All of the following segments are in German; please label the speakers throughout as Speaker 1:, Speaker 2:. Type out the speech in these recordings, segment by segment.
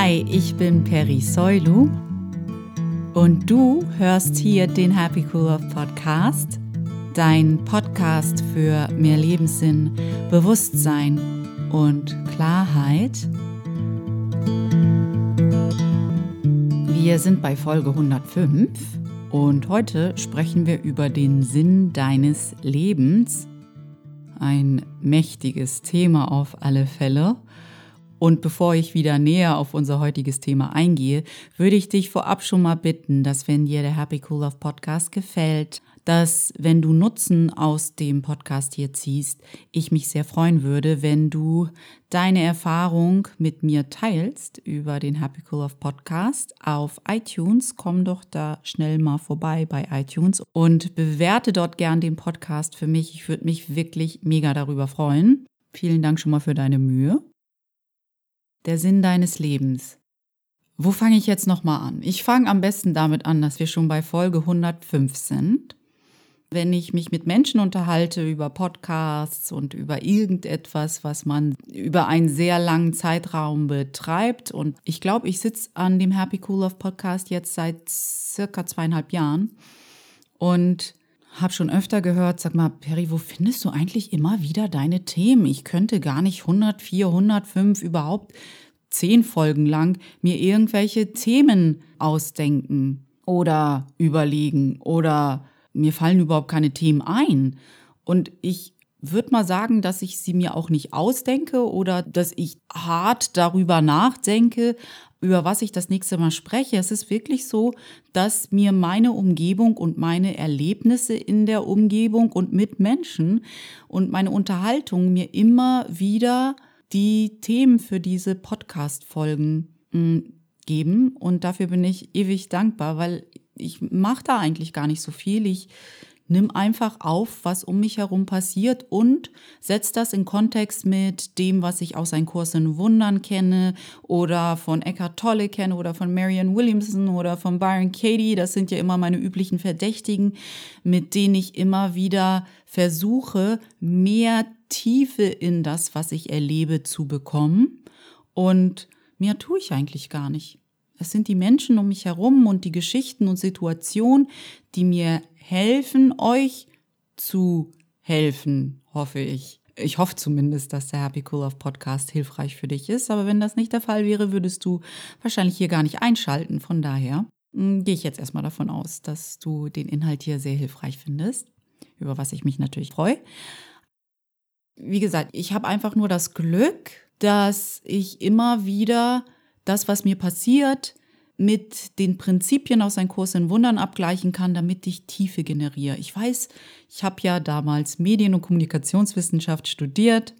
Speaker 1: Hi, ich bin Peri Soilu und du hörst hier den Happy Cool Love Podcast, dein Podcast für mehr Lebenssinn, Bewusstsein und Klarheit. Wir sind bei Folge 105 und heute sprechen wir über den Sinn deines Lebens. Ein mächtiges Thema auf alle Fälle. Und bevor ich wieder näher auf unser heutiges Thema eingehe, würde ich dich vorab schon mal bitten, dass wenn dir der Happy Cool Love Podcast gefällt, dass wenn du Nutzen aus dem Podcast hier ziehst, ich mich sehr freuen würde, wenn du deine Erfahrung mit mir teilst über den Happy Cool Love Podcast auf iTunes. Komm doch da schnell mal vorbei bei iTunes und bewerte dort gern den Podcast für mich. Ich würde mich wirklich mega darüber freuen. Vielen Dank schon mal für deine Mühe der Sinn deines Lebens. Wo fange ich jetzt nochmal an? Ich fange am besten damit an, dass wir schon bei Folge 105 sind. Wenn ich mich mit Menschen unterhalte über Podcasts und über irgendetwas, was man über einen sehr langen Zeitraum betreibt, und ich glaube, ich sitze an dem Happy Cool Love Podcast jetzt seit circa zweieinhalb Jahren und habe schon öfter gehört, sag mal, Perry, wo findest du eigentlich immer wieder deine Themen? Ich könnte gar nicht 104, 105, überhaupt zehn Folgen lang mir irgendwelche Themen ausdenken oder überlegen oder mir fallen überhaupt keine Themen ein. Und ich würde mal sagen, dass ich sie mir auch nicht ausdenke oder dass ich hart darüber nachdenke, über was ich das nächste Mal spreche. Es ist wirklich so, dass mir meine Umgebung und meine Erlebnisse in der Umgebung und mit Menschen und meine Unterhaltung mir immer wieder die Themen für diese Podcast-Folgen hm, geben. Und dafür bin ich ewig dankbar, weil ich mache da eigentlich gar nicht so viel. Ich nimm einfach auf, was um mich herum passiert und setz das in Kontext mit dem, was ich aus einem Kurs in Wundern kenne oder von Eckhart Tolle kenne oder von Marianne Williamson oder von Byron Katie. Das sind ja immer meine üblichen Verdächtigen, mit denen ich immer wieder versuche, mehr Tiefe in das, was ich erlebe, zu bekommen. Und mehr tue ich eigentlich gar nicht. Es sind die Menschen um mich herum und die Geschichten und Situationen, die mir helfen, euch zu helfen, hoffe ich. Ich hoffe zumindest, dass der Happy Cool Love Podcast hilfreich für dich ist. Aber wenn das nicht der Fall wäre, würdest du wahrscheinlich hier gar nicht einschalten. Von daher hm, gehe ich jetzt erstmal davon aus, dass du den Inhalt hier sehr hilfreich findest, über was ich mich natürlich freue. Wie gesagt, ich habe einfach nur das Glück, dass ich immer wieder das, was mir passiert, mit den Prinzipien aus einem Kurs in Wundern abgleichen kann, damit ich Tiefe generiere. Ich weiß, ich habe ja damals Medien- und Kommunikationswissenschaft studiert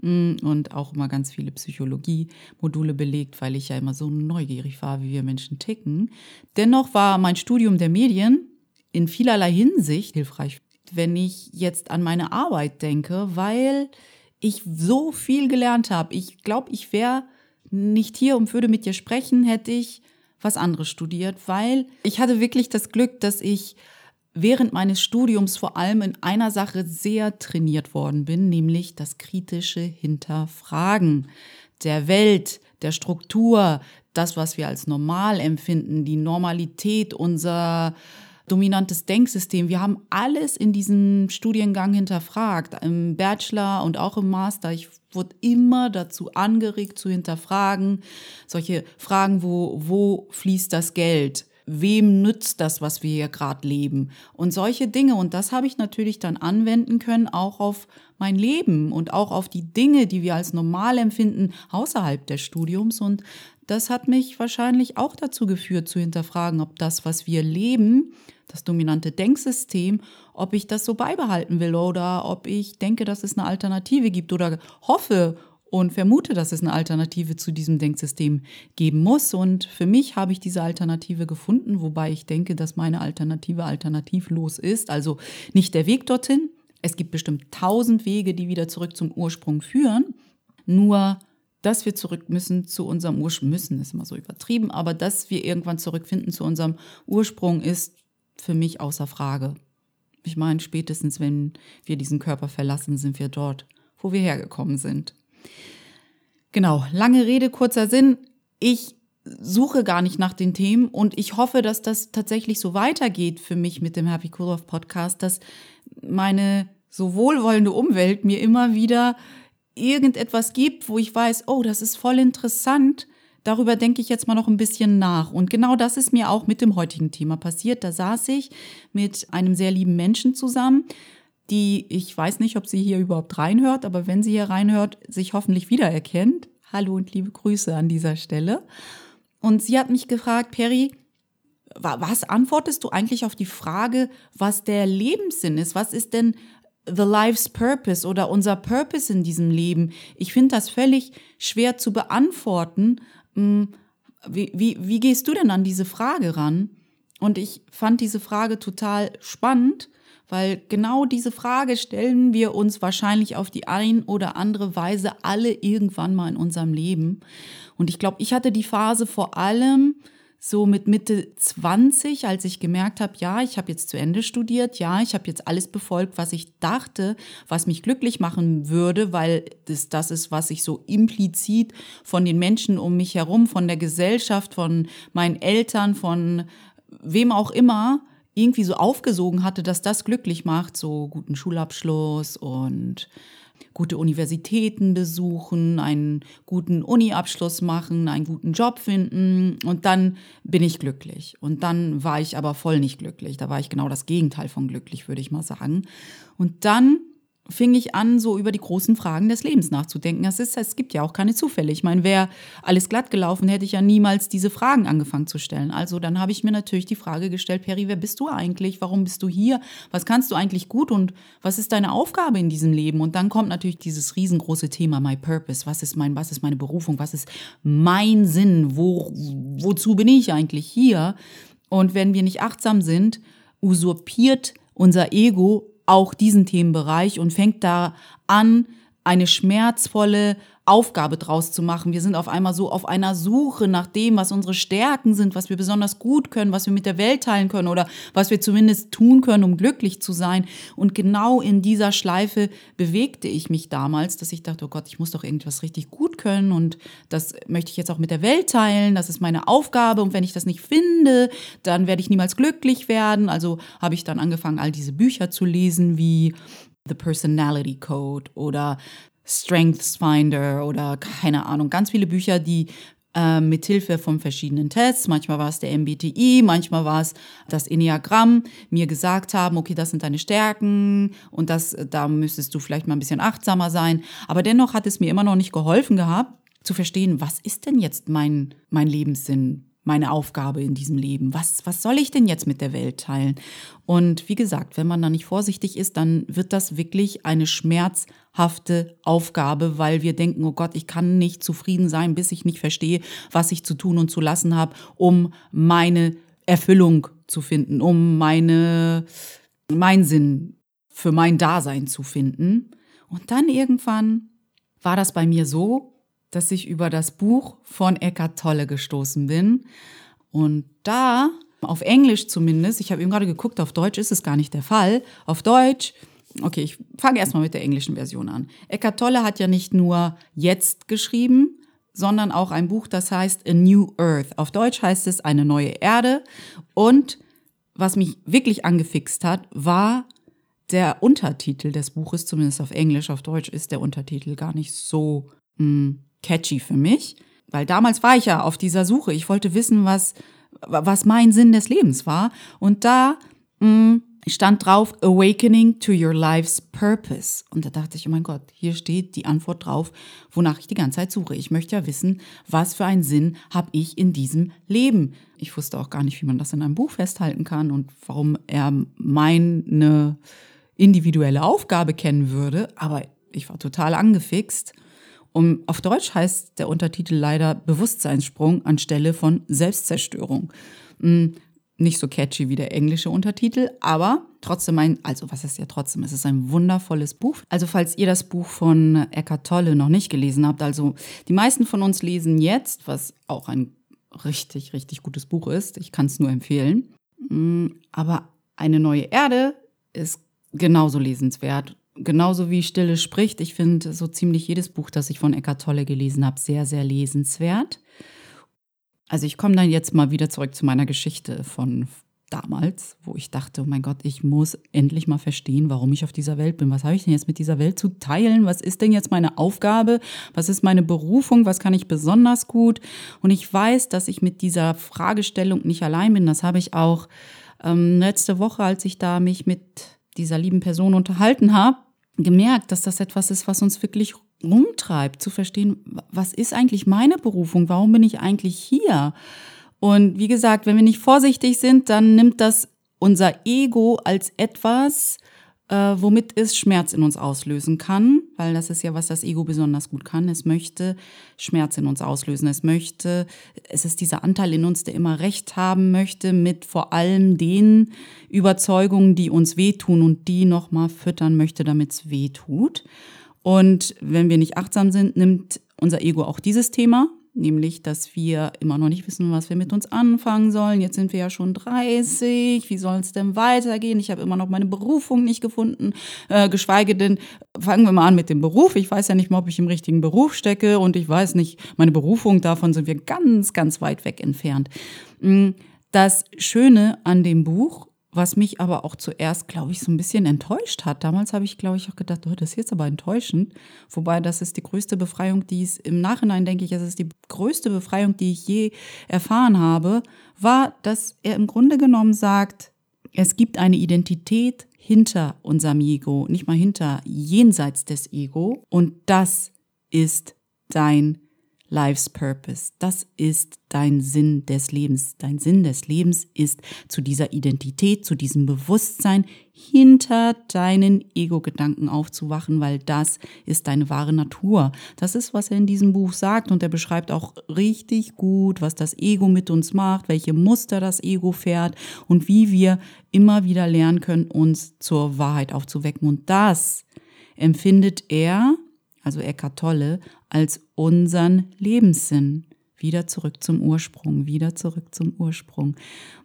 Speaker 1: mm, und auch immer ganz viele Psychologie-Module belegt, weil ich ja immer so neugierig war, wie wir Menschen ticken. Dennoch war mein Studium der Medien in vielerlei Hinsicht hilfreich, wenn ich jetzt an meine Arbeit denke, weil ich so viel gelernt habe. Ich glaube, ich wäre nicht hier und würde mit dir sprechen, hätte ich was anderes studiert, weil ich hatte wirklich das Glück, dass ich während meines Studiums vor allem in einer Sache sehr trainiert worden bin, nämlich das kritische Hinterfragen der Welt, der Struktur, das, was wir als normal empfinden, die Normalität, unser dominantes Denksystem. Wir haben alles in diesem Studiengang hinterfragt, im Bachelor und auch im Master. Ich wurde immer dazu angeregt zu hinterfragen, solche Fragen, wo, wo fließt das Geld? Wem nützt das, was wir hier gerade leben? Und solche Dinge. Und das habe ich natürlich dann anwenden können, auch auf mein Leben und auch auf die Dinge, die wir als normal empfinden, außerhalb des Studiums. Und das hat mich wahrscheinlich auch dazu geführt, zu hinterfragen, ob das, was wir leben, das dominante Denksystem, ob ich das so beibehalten will oder ob ich denke, dass es eine Alternative gibt oder hoffe und vermute, dass es eine Alternative zu diesem Denksystem geben muss. Und für mich habe ich diese Alternative gefunden, wobei ich denke, dass meine Alternative alternativlos ist. Also nicht der Weg dorthin. Es gibt bestimmt tausend Wege, die wieder zurück zum Ursprung führen. Nur dass wir zurück müssen zu unserem Ursprung, müssen ist immer so übertrieben, aber dass wir irgendwann zurückfinden zu unserem Ursprung ist für mich außer Frage. Ich meine, spätestens wenn wir diesen Körper verlassen, sind wir dort, wo wir hergekommen sind. Genau, lange Rede, kurzer Sinn. Ich suche gar nicht nach den Themen und ich hoffe, dass das tatsächlich so weitergeht für mich mit dem Happy Cool Podcast, dass meine so wohlwollende Umwelt mir immer wieder irgendetwas gibt, wo ich weiß, oh, das ist voll interessant. Darüber denke ich jetzt mal noch ein bisschen nach. Und genau das ist mir auch mit dem heutigen Thema passiert. Da saß ich mit einem sehr lieben Menschen zusammen, die, ich weiß nicht, ob sie hier überhaupt reinhört, aber wenn sie hier reinhört, sich hoffentlich wiedererkennt. Hallo und liebe Grüße an dieser Stelle. Und sie hat mich gefragt, Perry, was antwortest du eigentlich auf die Frage, was der Lebenssinn ist? Was ist denn the life's purpose oder unser Purpose in diesem Leben? Ich finde das völlig schwer zu beantworten. Hm, wie, wie, wie gehst du denn an diese Frage ran? Und ich fand diese Frage total spannend, weil genau diese Frage stellen wir uns wahrscheinlich auf die ein oder andere Weise alle irgendwann mal in unserem Leben. Und ich glaube, ich hatte die Phase vor allem so mit Mitte 20, als ich gemerkt habe, ja, ich habe jetzt zu Ende studiert, ja, ich habe jetzt alles befolgt, was ich dachte, was mich glücklich machen würde, weil das das ist, was ich so implizit von den Menschen um mich herum, von der Gesellschaft, von meinen Eltern, von wem auch immer irgendwie so aufgesogen hatte, dass das glücklich macht, so guten Schulabschluss und gute Universitäten besuchen, einen guten Uni-Abschluss machen, einen guten Job finden und dann bin ich glücklich. Und dann war ich aber voll nicht glücklich. Da war ich genau das Gegenteil von glücklich, würde ich mal sagen. Und dann fing ich an, so über die großen Fragen des Lebens nachzudenken. Es, ist, es gibt ja auch keine Zufälle. Ich meine, wäre alles glatt gelaufen, hätte ich ja niemals diese Fragen angefangen zu stellen. Also dann habe ich mir natürlich die Frage gestellt, Peri, wer bist du eigentlich? Warum bist du hier? Was kannst du eigentlich gut und was ist deine Aufgabe in diesem Leben? Und dann kommt natürlich dieses riesengroße Thema, my purpose. Was ist mein, was ist meine Berufung? Was ist mein Sinn? Wo, wozu bin ich eigentlich hier? Und wenn wir nicht achtsam sind, usurpiert unser Ego auch diesen Themenbereich und fängt da an, eine schmerzvolle Aufgabe draus zu machen. Wir sind auf einmal so auf einer Suche nach dem, was unsere Stärken sind, was wir besonders gut können, was wir mit der Welt teilen können oder was wir zumindest tun können, um glücklich zu sein. Und genau in dieser Schleife bewegte ich mich damals, dass ich dachte, oh Gott, ich muss doch irgendwas richtig gut können und das möchte ich jetzt auch mit der Welt teilen. Das ist meine Aufgabe und wenn ich das nicht finde, dann werde ich niemals glücklich werden. Also habe ich dann angefangen, all diese Bücher zu lesen wie The Personality Code oder Strengths Finder oder keine Ahnung, ganz viele Bücher, die äh, mithilfe von verschiedenen Tests, manchmal war es der MBTI, manchmal war es das Enneagramm, mir gesagt haben, okay, das sind deine Stärken und das, da müsstest du vielleicht mal ein bisschen achtsamer sein. Aber dennoch hat es mir immer noch nicht geholfen gehabt, zu verstehen, was ist denn jetzt mein, mein Lebenssinn? Meine Aufgabe in diesem Leben? Was, was soll ich denn jetzt mit der Welt teilen? Und wie gesagt, wenn man da nicht vorsichtig ist, dann wird das wirklich eine schmerzhafte Aufgabe, weil wir denken, oh Gott, ich kann nicht zufrieden sein, bis ich nicht verstehe, was ich zu tun und zu lassen habe, um meine Erfüllung zu finden, um meine, mein Sinn für mein Dasein zu finden. Und dann irgendwann war das bei mir so, dass ich über das Buch von Eckhart Tolle gestoßen bin. Und da, auf Englisch zumindest, ich habe eben gerade geguckt, auf Deutsch ist es gar nicht der Fall. Auf Deutsch, okay, ich fange erstmal mit der englischen Version an. Eckhart Tolle hat ja nicht nur jetzt geschrieben, sondern auch ein Buch, das heißt A New Earth. Auf Deutsch heißt es eine neue Erde. Und was mich wirklich angefixt hat, war der Untertitel des Buches, zumindest auf Englisch, auf Deutsch ist der Untertitel gar nicht so mh, hm, catchy für mich, weil damals war ich ja auf dieser Suche. Ich wollte wissen, was, was mein Sinn des Lebens war. Und da mh, mm, stand drauf, Awakening to your life's purpose. Und da dachte ich, oh mein Gott, hier steht die Antwort drauf, wonach ich die ganze Zeit suche. Ich möchte ja wissen, was für einen Sinn habe ich in diesem Leben. Ich wusste auch gar nicht, wie man das in einem Buch festhalten kann und warum er meine individuelle Aufgabe kennen würde. Aber ich war total angefixt um, auf Deutsch heißt der Untertitel leider Bewusstseinssprung anstelle von Selbstzerstörung. Hm, nicht so catchy wie der englische Untertitel, aber trotzdem ein, also was ist ja trotzdem, es ist ein wundervolles Buch. Also falls ihr das Buch von Eckhart Tolle noch nicht gelesen habt, also die meisten von uns lesen jetzt, was auch ein richtig, richtig gutes Buch ist, ich kann es nur empfehlen. Hm, aber eine neue Erde ist genauso lesenswert genauso wie Stille spricht, ich finde so ziemlich jedes Buch, das ich von Eckart Tolle gelesen habe, sehr, sehr lesenswert. Also ich komme dann jetzt mal wieder zurück zu meiner Geschichte von damals, wo ich dachte, oh mein Gott, ich muss endlich mal verstehen, warum ich auf dieser Welt bin. Was habe ich denn jetzt mit dieser Welt zu teilen? Was ist denn jetzt meine Aufgabe? Was ist meine Berufung? Was kann ich besonders gut? Und ich weiß, dass ich mit dieser Fragestellung nicht allein bin. Das habe ich auch ähm, letzte Woche, als ich da mich mit dieser lieben Person unterhalten habe, gemerkt, dass das etwas ist, was uns wirklich rumtreibt, zu verstehen, was ist eigentlich meine Berufung? Warum bin ich eigentlich hier? Und wie gesagt, wenn wir nicht vorsichtig sind, dann nimmt das unser Ego als etwas, äh, womit es Schmerz in uns auslösen kann, weil das ist ja, was das Ego besonders gut kann. Es möchte Schmerz in uns auslösen. Es möchte, es ist dieser Anteil in uns, der immer Recht haben möchte mit vor allem den Überzeugungen, die uns wehtun und die nochmal füttern möchte, damit es wehtut. Und wenn wir nicht achtsam sind, nimmt unser Ego auch dieses Thema nämlich dass wir immer noch nicht wissen, was wir mit uns anfangen sollen. Jetzt sind wir ja schon 30, wie soll es denn weitergehen? Ich habe immer noch meine Berufung nicht gefunden, äh, geschweige denn, fangen wir mal an mit dem Beruf. Ich weiß ja nicht mal, ob ich im richtigen Beruf stecke und ich weiß nicht, meine Berufung, davon sind wir ganz, ganz weit weg entfernt. Mm, das Schöne an dem Buch was mich aber auch zuerst, glaube ich, so ein bisschen enttäuscht hat. Damals habe ich, glaube ich, auch gedacht, oh, das ist jetzt aber enttäuschend. Wobei das ist die größte Befreiung, die es im Nachhinein denke ich, es ist die größte Befreiung, die ich je erfahren habe, war, dass er im Grunde genommen sagt, es gibt eine Identität hinter unserem Ego, nicht mal hinter, jenseits des Ego. Und das ist dein Life's Purpose. Das ist dein Sinn des Lebens. Dein Sinn des Lebens ist zu dieser Identität, zu diesem Bewusstsein hinter deinen Ego-Gedanken aufzuwachen, weil das ist deine wahre Natur. Das ist, was er in diesem Buch sagt und er beschreibt auch richtig gut, was das Ego mit uns macht, welche Muster das Ego fährt und wie wir immer wieder lernen können, uns zur Wahrheit aufzuwecken. Und das empfindet er also Eckart Tolle, als unseren Lebenssinn. Wieder zurück zum Ursprung, wieder zurück zum Ursprung.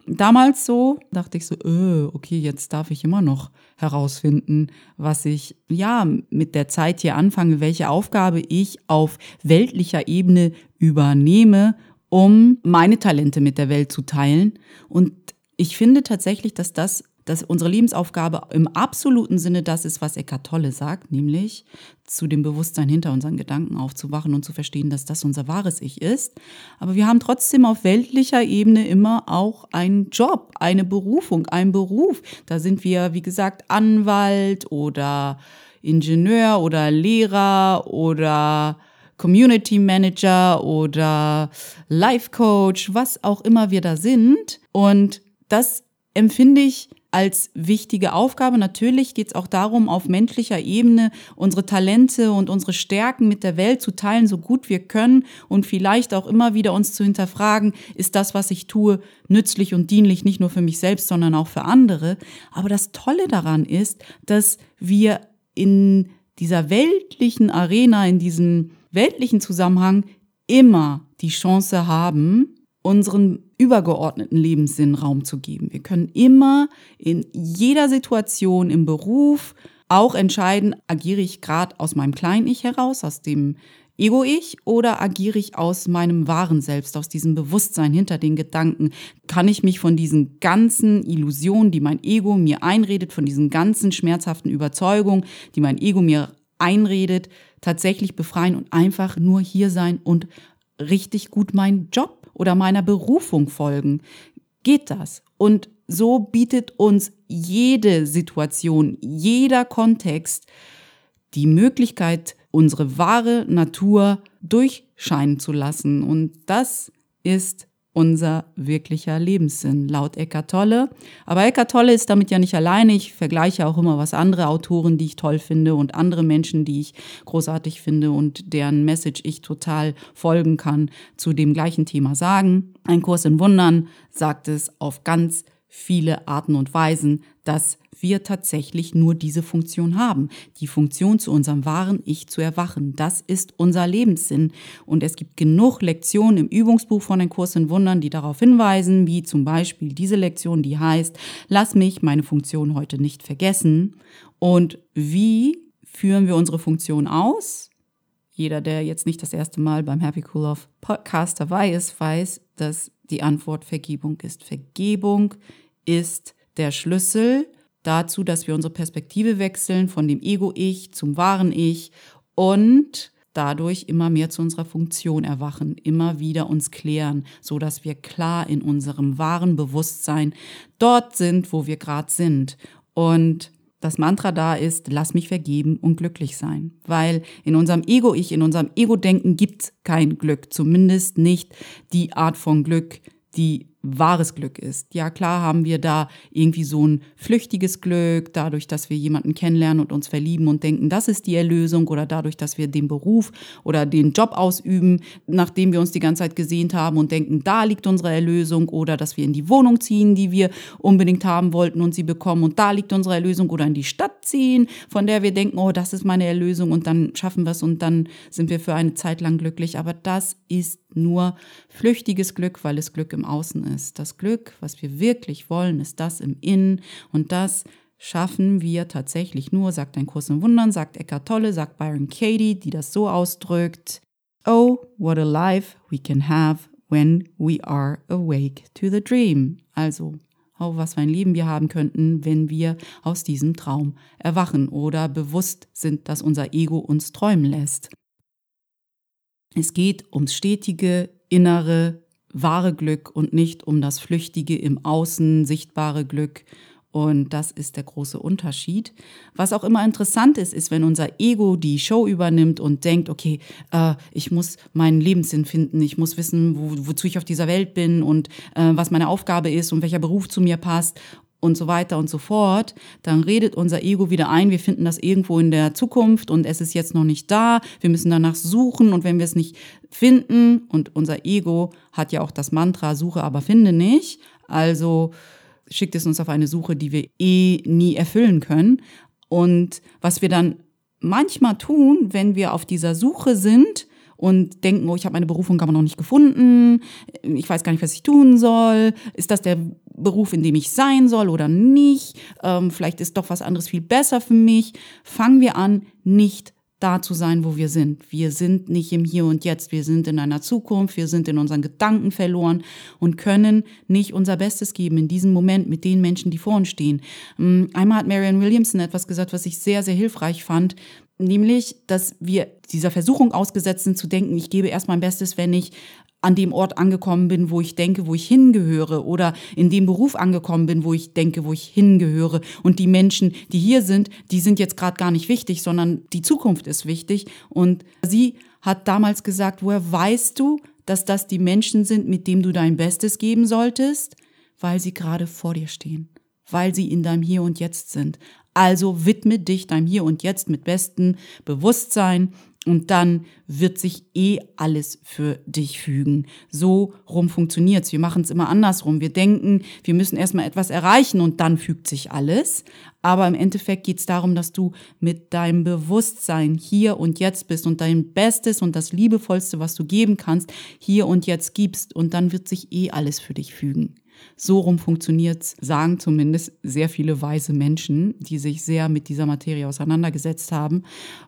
Speaker 1: Damals so dachte ich so, öh, okay, jetzt darf ich immer noch herausfinden, was ich ja mit der Zeit hier anfange, welche Aufgabe ich auf weltlicher Ebene übernehme, um meine Talente mit der Welt zu teilen. Und ich finde tatsächlich, dass das dass unsere Lebensaufgabe im absoluten Sinne das ist, was Eckart Tolle sagt, nämlich zu dem Bewusstsein hinter unseren Gedanken aufzuwachen und zu verstehen, dass das unser wahres Ich ist. Aber wir haben trotzdem auf weltlicher Ebene immer auch einen Job, eine Berufung, einen Beruf. Da sind wir, wie gesagt, Anwalt oder Ingenieur oder Lehrer oder Community Manager oder Life Coach, was auch immer wir da sind. Und das empfinde ich als wichtige Aufgabe. Natürlich geht es auch darum, auf menschlicher Ebene unsere Talente und unsere Stärken mit der Welt zu teilen, so gut wir können und vielleicht auch immer wieder uns zu hinterfragen, ist das, was ich tue, nützlich und dienlich nicht nur für mich selbst, sondern auch für andere. Aber das Tolle daran ist, dass wir in dieser weltlichen Arena, in diesem weltlichen Zusammenhang immer die Chance haben, unseren übergeordneten Lebenssinn Raum zu geben. Wir können immer in jeder Situation im Beruf auch entscheiden, agiere ich gerade aus meinem kleinen Ich heraus, aus dem Ego-Ich oder agiere ich aus meinem wahren Selbst, aus diesem Bewusstsein hinter den Gedanken? Kann ich mich von diesen ganzen Illusionen, die mein Ego mir einredet, von diesen ganzen schmerzhaften Überzeugungen, die mein Ego mir einredet, tatsächlich befreien und einfach nur hier sein und richtig gut meinen Job oder meiner Berufung folgen. Geht das? Und so bietet uns jede Situation, jeder Kontext die Möglichkeit, unsere wahre Natur durchscheinen zu lassen. Und das ist unser wirklicher Lebenssinn, laut Eckart Tolle. Aber Eckart Tolle ist damit ja nicht alleine. Ich vergleiche auch immer, was andere Autoren, die ich toll finde und andere Menschen, die ich großartig finde und deren Message ich total folgen kann, zu dem gleichen Thema sagen. Ein Kurs in Wundern sagt es auf ganz viele Arten und Weisen, dass wir tatsächlich nur diese Funktion haben. Die Funktion zu unserem wahren Ich zu erwachen. Das ist unser Lebenssinn. Und es gibt genug Lektionen im Übungsbuch von den Kurs in Wundern, die darauf hinweisen, wie zum Beispiel diese Lektion, die heißt, lass mich meine Funktion heute nicht vergessen. Und wie führen wir unsere Funktion aus? Jeder, der jetzt nicht das erste Mal beim Happy Cool Off Podcast dabei ist, weiß, dass die Antwort Vergebung ist. Vergebung ist der Schlüssel dazu, dass wir unsere Perspektive wechseln von dem Ego-Ich zum wahren Ich und dadurch immer mehr zu unserer Funktion erwachen, immer wieder uns klären, so dass wir klar in unserem wahren Bewusstsein dort sind, wo wir gerade sind. Und das Mantra da ist, lass mich vergeben und glücklich sein. Weil in unserem Ego-Ich, in unserem Ego-Denken gibt's kein Glück, zumindest nicht die Art von Glück, die wahres Glück ist. Ja, klar haben wir da irgendwie so ein flüchtiges Glück, dadurch, dass wir jemanden kennenlernen und uns verlieben und denken, das ist die Erlösung oder dadurch, dass wir den Beruf oder den Job ausüben, nachdem wir uns die ganze Zeit gesehnt haben und denken, da liegt unsere Erlösung oder dass wir in die Wohnung ziehen, die wir unbedingt haben wollten und sie bekommen und da liegt unsere Erlösung oder in die Stadt ziehen, von der wir denken, oh, das ist meine Erlösung und dann schaffen wir es und dann sind wir für eine Zeit lang glücklich. Aber das ist nur flüchtiges Glück, weil es Glück im Außen ist. Das Glück, was wir wirklich wollen, ist das im Innen und das schaffen wir tatsächlich nur, sagt ein Kurs in Wundern, sagt Eckhart Tolle, sagt Byron Katie, die das so ausdrückt. Oh, what a life we can have when we are awake to the dream. Also, oh, was für ein Leben wir haben könnten, wenn wir aus diesem Traum erwachen oder bewusst sind, dass unser Ego uns träumen lässt. Es geht ums stetige, innere, wahre Glück und nicht um das flüchtige, im Außen sichtbare Glück. Und das ist der große Unterschied. Was auch immer interessant ist, ist, wenn unser Ego die Show übernimmt und denkt, okay, äh, ich muss meinen Lebenssinn finden, ich muss wissen, wo, wozu ich auf dieser Welt bin und äh, was meine Aufgabe ist und welcher Beruf zu mir passt und so weiter und so fort, dann redet unser Ego wieder ein, wir finden das irgendwo in der Zukunft und es ist jetzt noch nicht da, wir müssen danach suchen und wenn wir es nicht finden und unser Ego hat ja auch das Mantra, suche aber finde nicht, also schickt es uns auf eine Suche, die wir eh nie erfüllen können. Und was wir dann manchmal tun, wenn wir auf dieser Suche sind, und denken, oh, ich habe meine Berufung aber noch nicht gefunden, ich weiß gar nicht, was ich tun soll, ist das der Beruf, in dem ich sein soll oder nicht, ähm, vielleicht ist doch was anderes viel besser für mich, fangen wir an, nicht da zu sein, wo wir sind. Wir sind nicht im Hier und Jetzt, wir sind in einer Zukunft, wir sind in unseren Gedanken verloren und können nicht unser Bestes geben in diesem Moment mit den Menschen, die vor uns stehen. Ähm, einmal hat Marianne Williamson etwas gesagt, was ich sehr, sehr hilfreich fand, nämlich, dass wir dieser Versuchung ausgesetzt sind zu denken, ich gebe erst mein Bestes, wenn ich an dem Ort angekommen bin, wo ich denke, wo ich hingehöre oder in dem Beruf angekommen bin, wo ich denke, wo ich hingehöre. Und die Menschen, die hier sind, die sind jetzt gerade gar nicht wichtig, sondern die Zukunft ist wichtig. Und sie hat damals gesagt, woher weißt du, dass das die Menschen sind, mit denen du dein Bestes geben solltest? Weil sie gerade vor dir stehen, weil sie in deinem Hier und Jetzt sind. Also widme dich deinem Hier und Jetzt mit bestem Bewusstsein und dann wird sich eh alles für dich fügen. So rum funktioniert's. Wir machen es immer andersrum. Wir denken, wir müssen erstmal etwas erreichen und dann fügt sich alles. Aber im Endeffekt geht's darum, dass du mit deinem Bewusstsein hier und jetzt bist und dein Bestes und das Liebevollste, was du geben kannst, hier und jetzt gibst. Und dann wird sich eh alles für dich fügen. So rum funktioniert's, sagen zumindest sehr viele weise Menschen, die sich sehr mit dieser Materie auseinandergesetzt haben.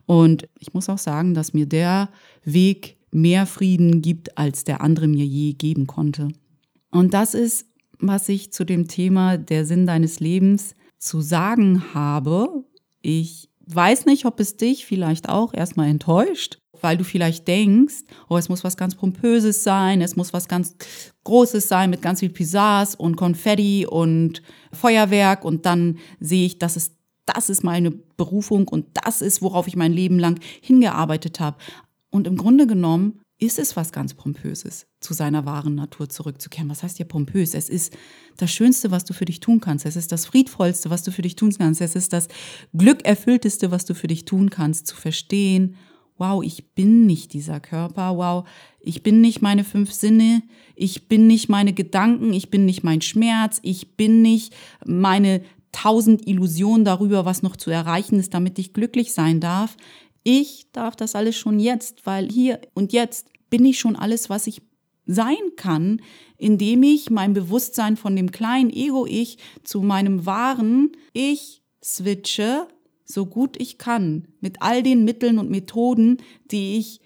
Speaker 1: Und ich muss auch sagen, dass mir der Weg mehr Frieden gibt, als der andere mir je geben konnte. Und das ist, was ich zu dem Thema der Sinn deines Lebens zu sagen habe. Ich weiß nicht, ob es dich vielleicht auch erstmal enttäuscht, weil du vielleicht denkst, oh, es muss was ganz Pompöses sein, es muss was ganz Großes sein mit ganz viel Pisars und Konfetti und Feuerwerk und dann sehe ich, das ist, das ist meine Berufung und das ist, worauf ich mein Leben lang hingearbeitet habe. Und im Grunde genommen ist es was ganz Pompöses, zu seiner wahren Natur zurückzukehren. Was heißt hier pompös? Es ist das Schönste, was du für dich tun kannst. Es ist das Friedvollste, was du für dich tun kannst. Es ist das Glückerfüllteste, was du für dich tun kannst, zu verstehen, wow, ich bin nicht dieser Körper, wow, ich bin nicht meine fünf Sinne, ich bin nicht meine Gedanken, ich bin nicht mein Schmerz, ich bin nicht meine tausend Illusionen darüber, was noch zu erreichen ist, damit ich glücklich sein darf. Ich darf das alles schon jetzt, weil hier und jetzt bin ich schon alles, was ich sein kann, indem ich mein Bewusstsein von dem kleinen Ego-Ich zu meinem wahren Ich switche so gut ich kann, mit all den Mitteln und Methoden, die ich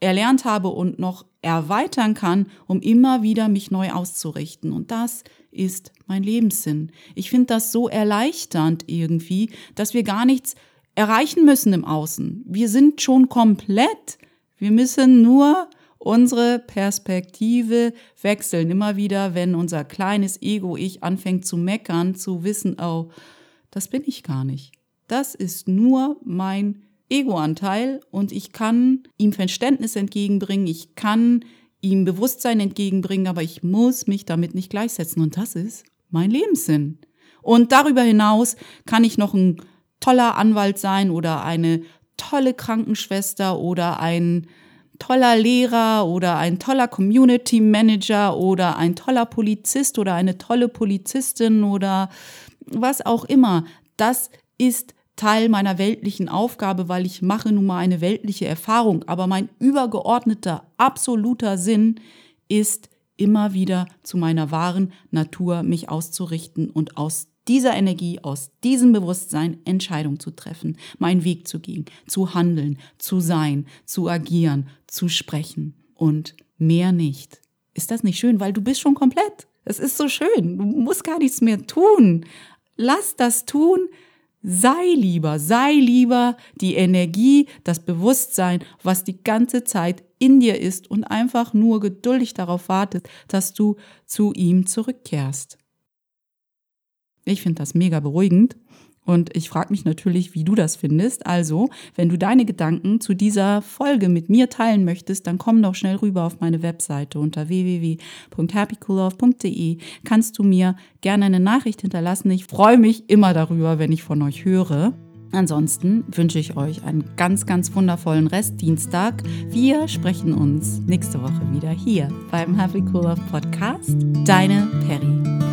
Speaker 1: erlernt habe und noch erweitern kann, um immer wieder mich neu auszurichten. Und das ist mein Lebenssinn. Ich finde das so erleichternd irgendwie, dass wir gar nichts erreichen müssen im Außen. Wir sind schon komplett. Wir müssen nur unsere Perspektive wechseln. Immer wieder, wenn unser kleines Ego-Ich anfängt zu meckern, zu wissen, oh, das bin ich gar nicht. Das ist nur mein Ego-Anteil und ich kann ihm Verständnis entgegenbringen, ich kann ihm Bewusstsein entgegenbringen, aber ich muss mich damit nicht gleichsetzen und das ist mein Lebenssinn. Und darüber hinaus kann ich noch ein toller Anwalt sein oder eine tolle Krankenschwester oder ein toller Lehrer oder ein toller Community Manager oder ein toller Polizist oder eine tolle Polizistin oder was auch immer. Das ist Teil meiner weltlichen Aufgabe, weil ich mache nun mal eine weltliche Erfahrung. Aber mein übergeordneter, absoluter Sinn ist immer wieder zu meiner wahren Natur mich auszurichten und aus dieser Energie, aus diesem Bewusstsein Entscheidungen zu treffen, meinen Weg zu gehen, zu handeln, zu sein, zu agieren, zu sprechen und mehr nicht. Ist das nicht schön? Weil du bist schon komplett. Es ist so schön. Du musst gar nichts mehr tun. Lass das tun, Sei lieber, sei lieber die Energie, das Bewusstsein, was die ganze Zeit in dir ist und einfach nur geduldig darauf wartet, dass du zu ihm zurückkehrst. Ich finde das mega beruhigend und ich frage mich natürlich, wie du das findest. Also, wenn du deine Gedanken zu dieser Folge mit mir teilen möchtest, dann komm doch schnell rüber auf meine Webseite unter www.happycoolove.de. Kannst du mir gerne eine Nachricht hinterlassen. Ich freue mich immer darüber, wenn ich von euch höre. Ansonsten wünsche ich euch einen ganz, ganz wundervollen Restdienstag. Wir sprechen uns nächste Woche wieder hier beim Happy Cool Love Podcast. Deine Perry.